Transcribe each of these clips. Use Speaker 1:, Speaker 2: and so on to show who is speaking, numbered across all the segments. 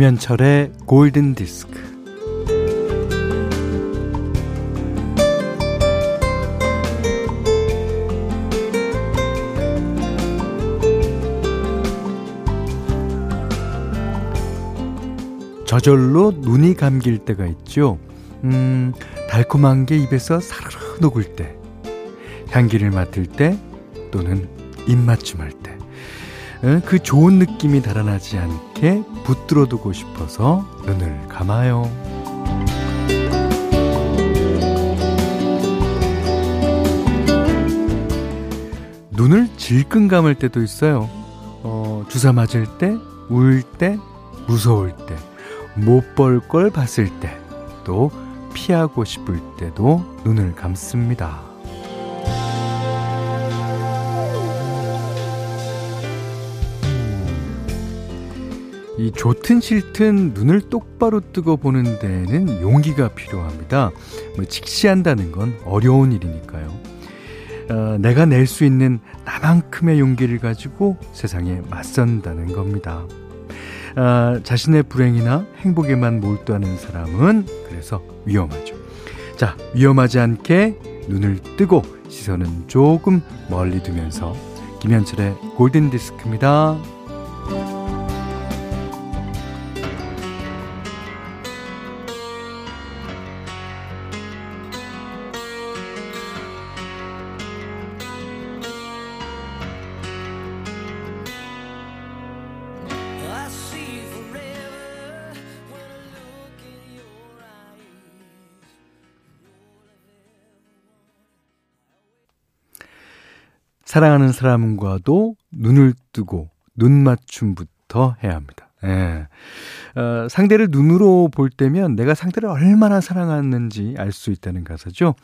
Speaker 1: 김현철의 골든 디스크. 저절로 눈이 감길 때가 있죠. 음, 달콤한 게 입에서 사르르 녹을 때, 향기를 맡을 때, 또는 입맞춤할 때. 어, 그 좋은 느낌이 달아나지 않게 붙들어 두고 싶어서 눈을 감아요. 눈을 질끈 감을 때도 있어요. 어, 주사 맞을 때, 울 때, 무서울 때. 못 볼 걸 봤을 때, 또 피하고 싶을 때도 눈을 감습니다. 이 좋든 싫든 눈을 똑바로 뜨고 보는 데에는 용기가 필요합니다. 뭐 직시한다는 건 어려운 일이니까요. 어, 내가 낼 수 있는 나만큼의 용기를 가지고 세상에 맞선다는 겁니다. 아, 자신의 불행이나 행복에만 몰두하는 사람은 그래서 위험하죠. 자, 위험하지 않게 눈을 뜨고 시선은 조금 멀리 두면서 김현철의 골든 디스크입니다. 사랑하는 사람과도 눈을 뜨고 눈 맞춤부터 해야 합니다. 예. 어, 상대를 눈으로 볼 때면 내가 상대를 얼마나 사랑하는지 알 수 있다는 가사죠.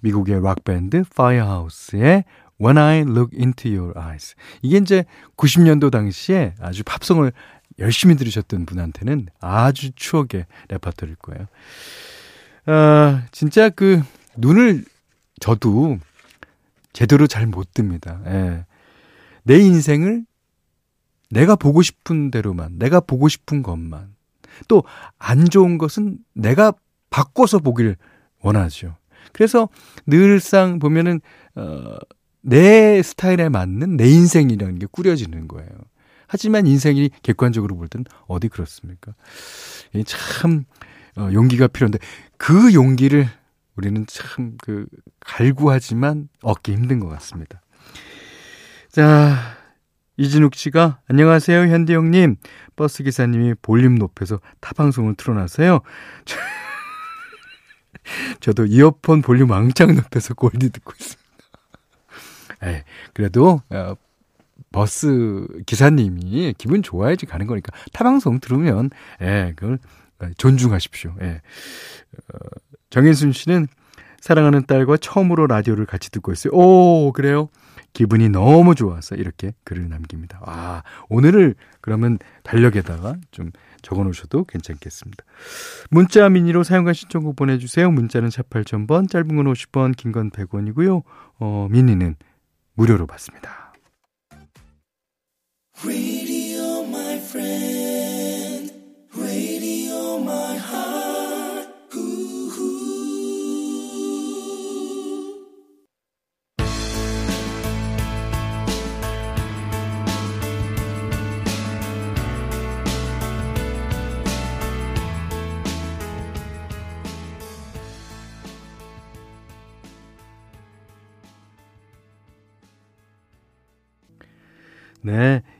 Speaker 1: 미국의 락밴드 파이어하우스의 When I Look Into Your Eyes. 이게 이제 90년도 당시에 아주 팝송을 열심히 들으셨던 분한테는 아주 추억의 레퍼토리일 거예요. 아, 진짜 그 눈을 저도 제대로 잘 못 듭니다. 예. 내 인생을 내가 보고 싶은 대로만, 내가 보고 싶은 것만. 또 안 좋은 것은 내가 바꿔서 보길 원하죠. 그래서 늘상 보면은 어, 내 스타일에 맞는 내 인생이라는 게 꾸려지는 거예요. 하지만 인생이 객관적으로 볼 때는 어디 그렇습니까? 참 어, 용기가 필요한데 그 용기를 우리는 참 그 갈구하지만 얻기 힘든 것 같습니다. 자, 이진욱 씨가 안녕하세요 현대 형님 버스 기사님이 볼륨 높여서 타 방송을 틀어놔서요. 저도 이어폰 볼륨 왕창 높여서 골디 듣고 있습니다. 에 그래도 어, 버스 기사님이 기분 좋아야지 가는 거니까 타 방송 들으면 예, 그걸 존중하십시오. 예. 어, 정인순 씨는 사랑하는 딸과 처음으로 라디오를 같이 듣고 있어요. 오, 그래요? 기분이 너무 좋아서 이렇게 글을 남깁니다. 아, 오늘을 그러면 달력에다가 좀 적어 놓으셔도 괜찮겠습니다. 문자 미니로 사용과 신청곡 보내주세요. 문자는 4 8000번, 짧은 건 50원, 긴건 100원이고요. 어, 미니는 무료로 받습니다. 네.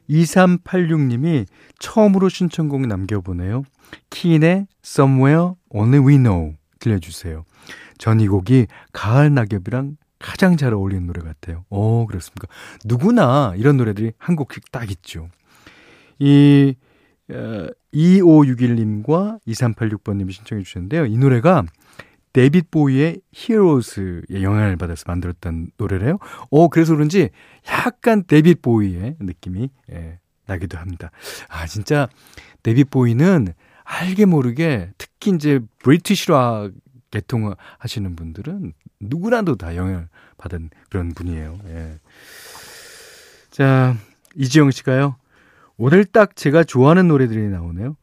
Speaker 1: 2386님이 처음으로 신청곡 남겨보네요. 키인의 Somewhere Only We Know 들려주세요. 전 이 곡이 가을 낙엽이랑 가장 잘 어울리는 노래 같아요. 오, 그렇습니까? 누구나 이런 노래들이 한 곡씩 딱 있죠. 이, 어, 2561님과 2386번님이 신청해 주셨는데요. 이 노래가 데이빗 보이의 히어로스의 영향을 받아서 만들었던 노래래요. 오, 그래서 그런지 약간 데이빗 보위의 느낌이 예, 나기도 합니다. 아, 진짜 데이빗 보위는 알게 모르게 특히 이제 British 락 계통 하시는 분들은 누구나도 다 영향을 받은 그런 분이에요. 예. 자, 이지영 씨가요. 오늘 딱 제가 좋아하는 노래들이 나오네요.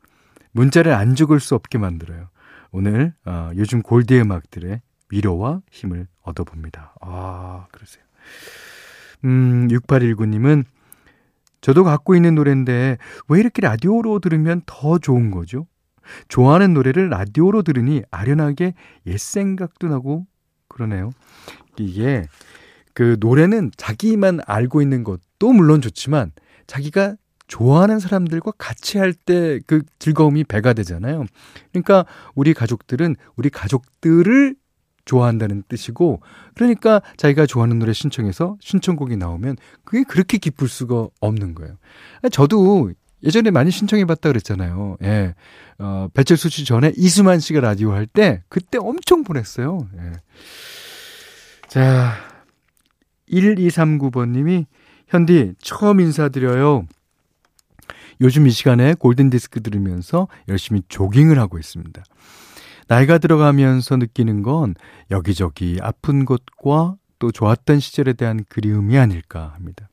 Speaker 1: 문자를 안 적을 수 없게 만들어요. 오늘 어, 요즘 골디 음악들의 위로와 힘을 얻어봅니다. 아, 그러세요. 음, 6819님은 저도 갖고 있는 노래인데 왜 이렇게 라디오로 들으면 더 좋은 거죠? 좋아하는 노래를 라디오로 들으니 아련하게 옛 생각도 나고 그러네요. 이게 그 노래는 자기만 알고 있는 것도 물론 좋지만 자기가 좋아하는 사람들과 같이 할 때 그 즐거움이 배가 되잖아요. 그러니까 우리 가족들은 우리 가족들을 좋아한다는 뜻이고 그러니까 자기가 좋아하는 노래 신청해서 신청곡이 나오면 그게 그렇게 기쁠 수가 없는 거예요. 저도 예전에 많이 신청해 봤다 그랬잖아요. 예. 어, 배철수 씨 전에 이수만 씨가 라디오 할 때 그때 엄청 보냈어요. 예. 자, 1239번 님이 현디 처음 인사드려요. 요즘 이 시간에 골든디스크 들으면서 열심히 조깅을 하고 있습니다. 나이가 들어가면서 느끼는 건 여기저기 아픈 곳과 또 좋았던 시절에 대한 그리움이 아닐까 합니다.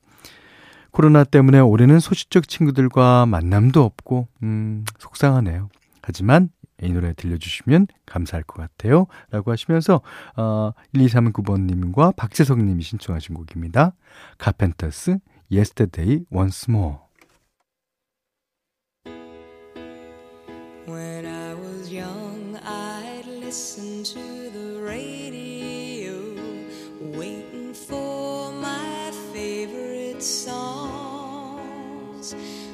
Speaker 1: 코로나 때문에 올해는 소식적 친구들과 만남도 없고, 음, 속상하네요. 하지만 이 노래 들려주시면 감사할 것 같아요. 라고 하시면서, 어, 1239번님과 박재석님이 신청하신 곡입니다. 카펜터스, Yesterday Once More. Listen to the radio, waiting for my favorite songs.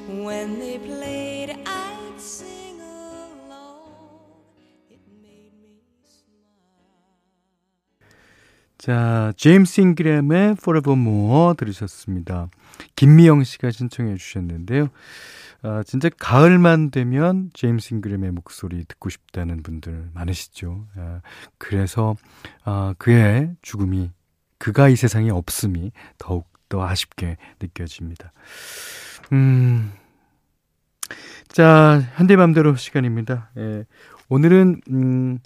Speaker 1: When they played, I'd sing along. It made me smile. 자, 제임스 잉그램의 Forevermore 들으셨습니다. 김미영 씨가 신청해 주셨는데요. 아, 진짜 가을만 되면 제임스 잉그램의 목소리 듣고 싶다는 분들 많으시죠. 아, 그래서 아, 그의 죽음이 그가 이 세상에 없음이 더욱 더 아쉽게 느껴집니다. 음. 자, 현대맘대로 시간입니다. 예. 오늘은 음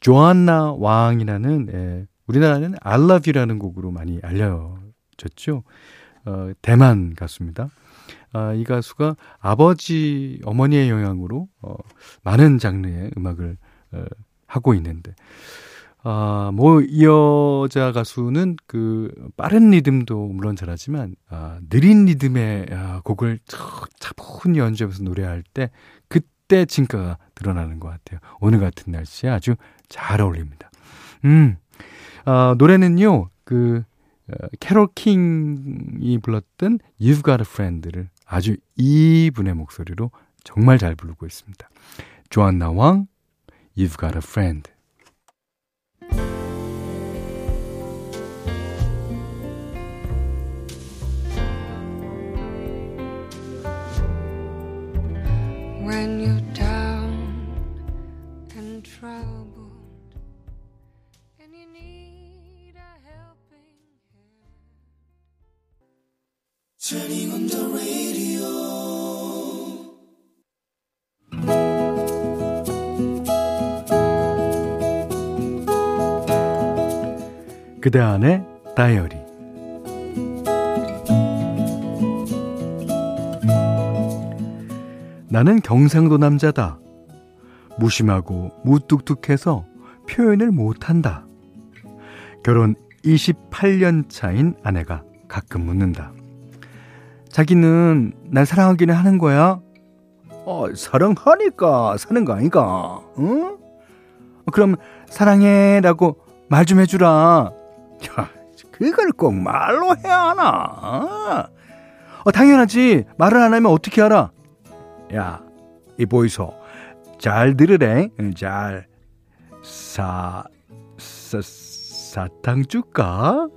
Speaker 1: 조안나 왕이라는 예, 우리나라는 You라는 곡으로 많이 알려졌죠. 어, 대만 가수입니다. 아, 이 가수가 아버지, 어머니의 영향으로 어, 많은 장르의 음악을 어, 하고 있는데, 아, 뭐, 이 여자 가수는 그 빠른 리듬도 물론 잘하지만, 아, 느린 리듬의 아, 곡을 차분히 연주하면서 노래할 때, 그때 진가가 드러나는 것 같아요. 오늘 같은 날씨에 아주 잘 어울립니다. 음, 아, 노래는요, 그, 어, 캐롤 킹이 불렀던 You've Got a Friend를 아주 이분의 목소리로 정말 잘 부르고 있습니다. 조안나 왕, You've Got a Friend. 그대 안의 다이어리 나는 경상도 남자다. 무심하고 무뚝뚝해서 표현을 못한다. 결혼 28년 차인 아내가 가끔 묻는다. 자기는 날 사랑하기는 하는 거야? 어, 사랑하니까 사는 거 아닌가? 응? 그럼 사랑해 라고 말 좀 해주라. 야, 그걸 꼭 말로 해야 하나? 어, 당연하지. 말을 안 하면 어떻게 알아? 야, 이 보이소. 잘 들으래. 잘. 사, 사, 사탕 줄까?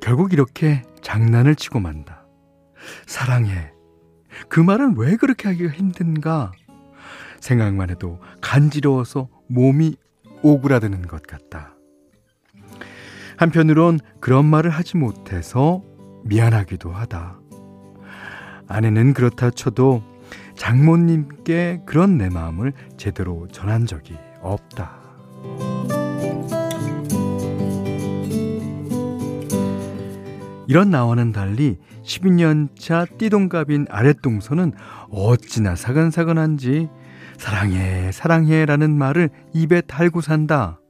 Speaker 1: 결국 이렇게 장난을 치고 만다. 사랑해. 그 말은 왜 그렇게 하기가 힘든가? 생각만 해도 간지러워서 몸이 오그라드는 것 같다. 한편으론 그런 말을 하지 못해서 미안하기도 하다. 아내는 그렇다 쳐도 장모님께 그런 내 마음을 제대로 전한 적이 없다. 이런 나와는 달리 12년차 띠동갑인 아랫동서는 어찌나 사근사근한지 사랑해 사랑해 라는 말을 입에 달고 산다.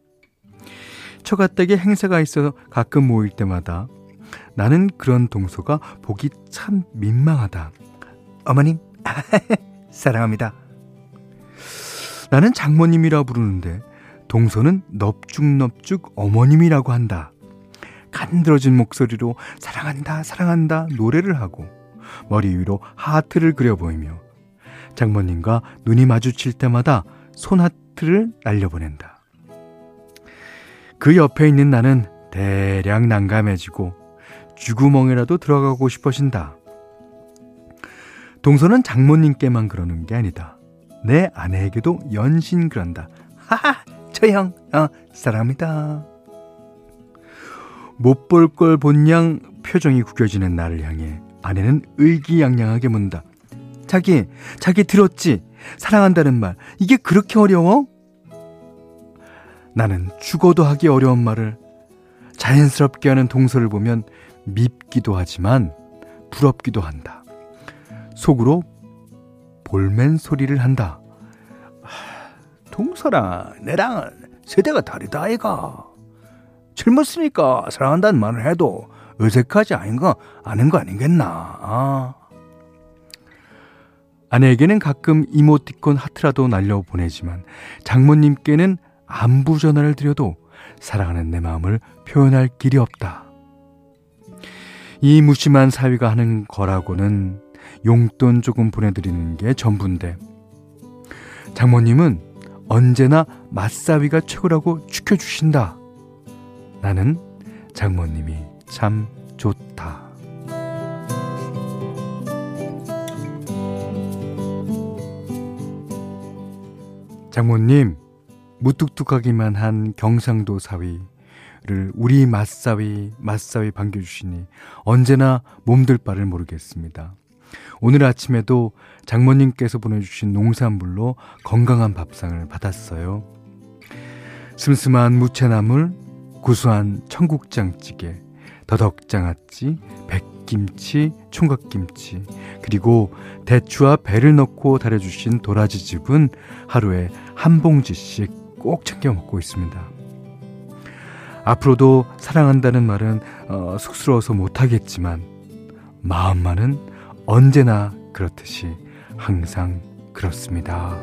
Speaker 1: 처가댁에 행사가 있어서 가끔 모일 때마다 나는 그런 동서가 보기 참 민망하다. 어머님, 사랑합니다. 나는 장모님이라 부르는데 동서는 넙죽넙죽 어머님이라고 한다. 간드러진 목소리로 사랑한다, 사랑한다 노래를 하고 머리 위로 하트를 그려 보이며 장모님과 눈이 마주칠 때마다 손하트를 날려보낸다. 그 옆에 있는 나는 대량 난감해지고 쥐구멍이라도 들어가고 싶어진다. 동서는 장모님께만 그러는 게 아니다. 내 아내에게도 연신 그런다. 하하, 저 형, 어, 사랑합니다. 못 볼 걸 본양 표정이 구겨지는 나를 향해 아내는 의기양양하게 문다. 자기, 자기 들었지? 사랑한다는 말. 이게 그렇게 어려워? 나는 죽어도 하기 어려운 말을 자연스럽게 하는 동서를 보면 밉기도 하지만 부럽기도 한다. 속으로 볼멘 소리를 한다. 동서랑 내랑 세대가 다르다 아이가. 젊었으니까 사랑한다는 말을 해도 어색하지 아닌가 아는 거 아니겠나. 아. 아내에게는 가끔 이모티콘 하트라도 날려 보내지만 장모님께는 안부 전화를 드려도 사랑하는 내 마음을 표현할 길이 없다. 이 무심한 사위가 하는 거라고는 용돈 조금 보내드리는 게 전부인데 장모님은 언제나 맛사위가 최고라고 축혀주신다. 나는 장모님이 참 좋다. 장모님, 무뚝뚝하기만 한 경상도 사위를 우리 맛사위, 맛사위 반겨주시니 언제나 몸들 바를 모르겠습니다. 오늘 아침에도 장모님께서 보내주신 농산물로 건강한 밥상을 받았어요. 슴슴한 무채나물, 구수한 청국장찌개, 더덕장아찌, 백 김치, 총각김치, 그리고 대추와 배를 넣고 달여주신 도라지즙은 하루에 한 봉지씩 꼭 챙겨 먹고 있습니다. 앞으로도 사랑한다는 말은 어, 쑥스러워서 못하겠지만 마음만은 언제나 그렇듯이 항상 그렇습니다.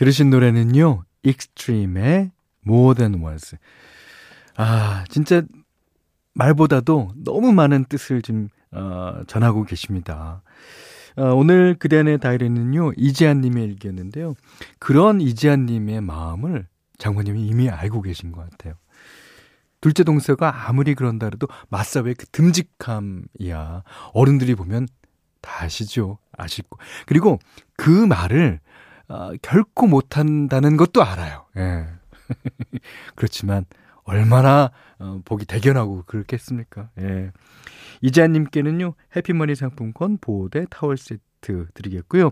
Speaker 1: 들으신 노래는요, 익스트림의 More Than Words. 아, 진짜 말보다도 너무 많은 뜻을 좀, 어, 전하고 계십니다. 어, 오늘 그대안의 다이어리는요, 이지한님의 일기였는데요. 그런 이지한님의 마음을 장모님이 이미 알고 계신 것 같아요. 둘째 동서가 아무리 그런다 해도 맏사위 그 듬직함이야. 어른들이 보면 다 아시죠? 아시고. 그리고 그 말을 어, 결코 못한다는 것도 알아요. 예. 그렇지만 얼마나 어, 보기 대견하고 그렇겠습니까? 예. 이재한님께는요 해피머니 상품권 보호대 타월 세트 드리겠고요.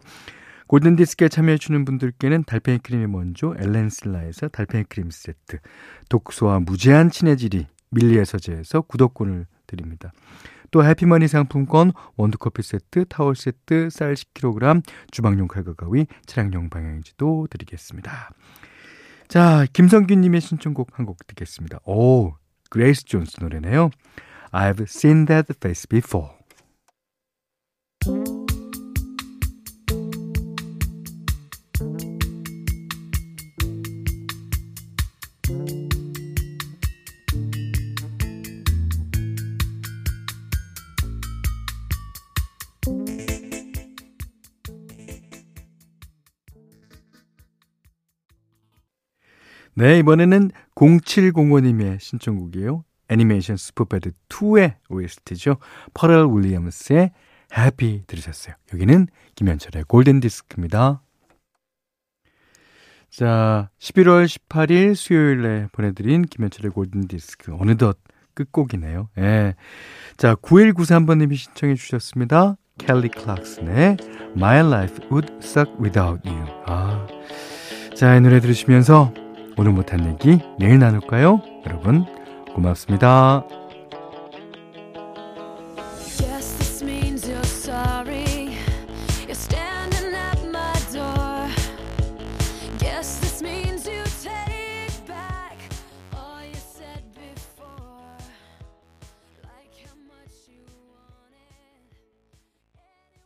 Speaker 1: 골든디스크에 참여해주는 분들께는 달팽이 크림의 먼저 엘렌슬라에서 달팽이 크림 세트, 독소와 무제한 친해지리 밀리에서제에서 구독권을 드립니다. 또 해피머니 상품권, 원두커피 세트, 타월 세트, 쌀 10kg, 주방용 칼과 가위, 차량용 방향제도 드리겠습니다. 자, 김성균님의 신청곡 한 곡 듣겠습니다. 오, 그레이스 존스 노래네요. I've seen that face before. 네, 이번에는 0705님의 신청곡이에요. 애니메이션 슈퍼배드 2의 OST죠. 퍼럴 윌리엄스의 Happy 들으셨어요. 여기는 김현철의 골든 디스크입니다. 자, 11월 18일 수요일에 보내드린 김현철의 골든 디스크. 어느덧 끝곡이네요. 예. 자, 9193번님이 신청해 주셨습니다. 켈리 클락슨의 My Life Would Suck Without You. 아. 자, 이 노래 들으시면서 오늘 못한 얘기 내일 나눌까요? 여러분, 고맙습니다.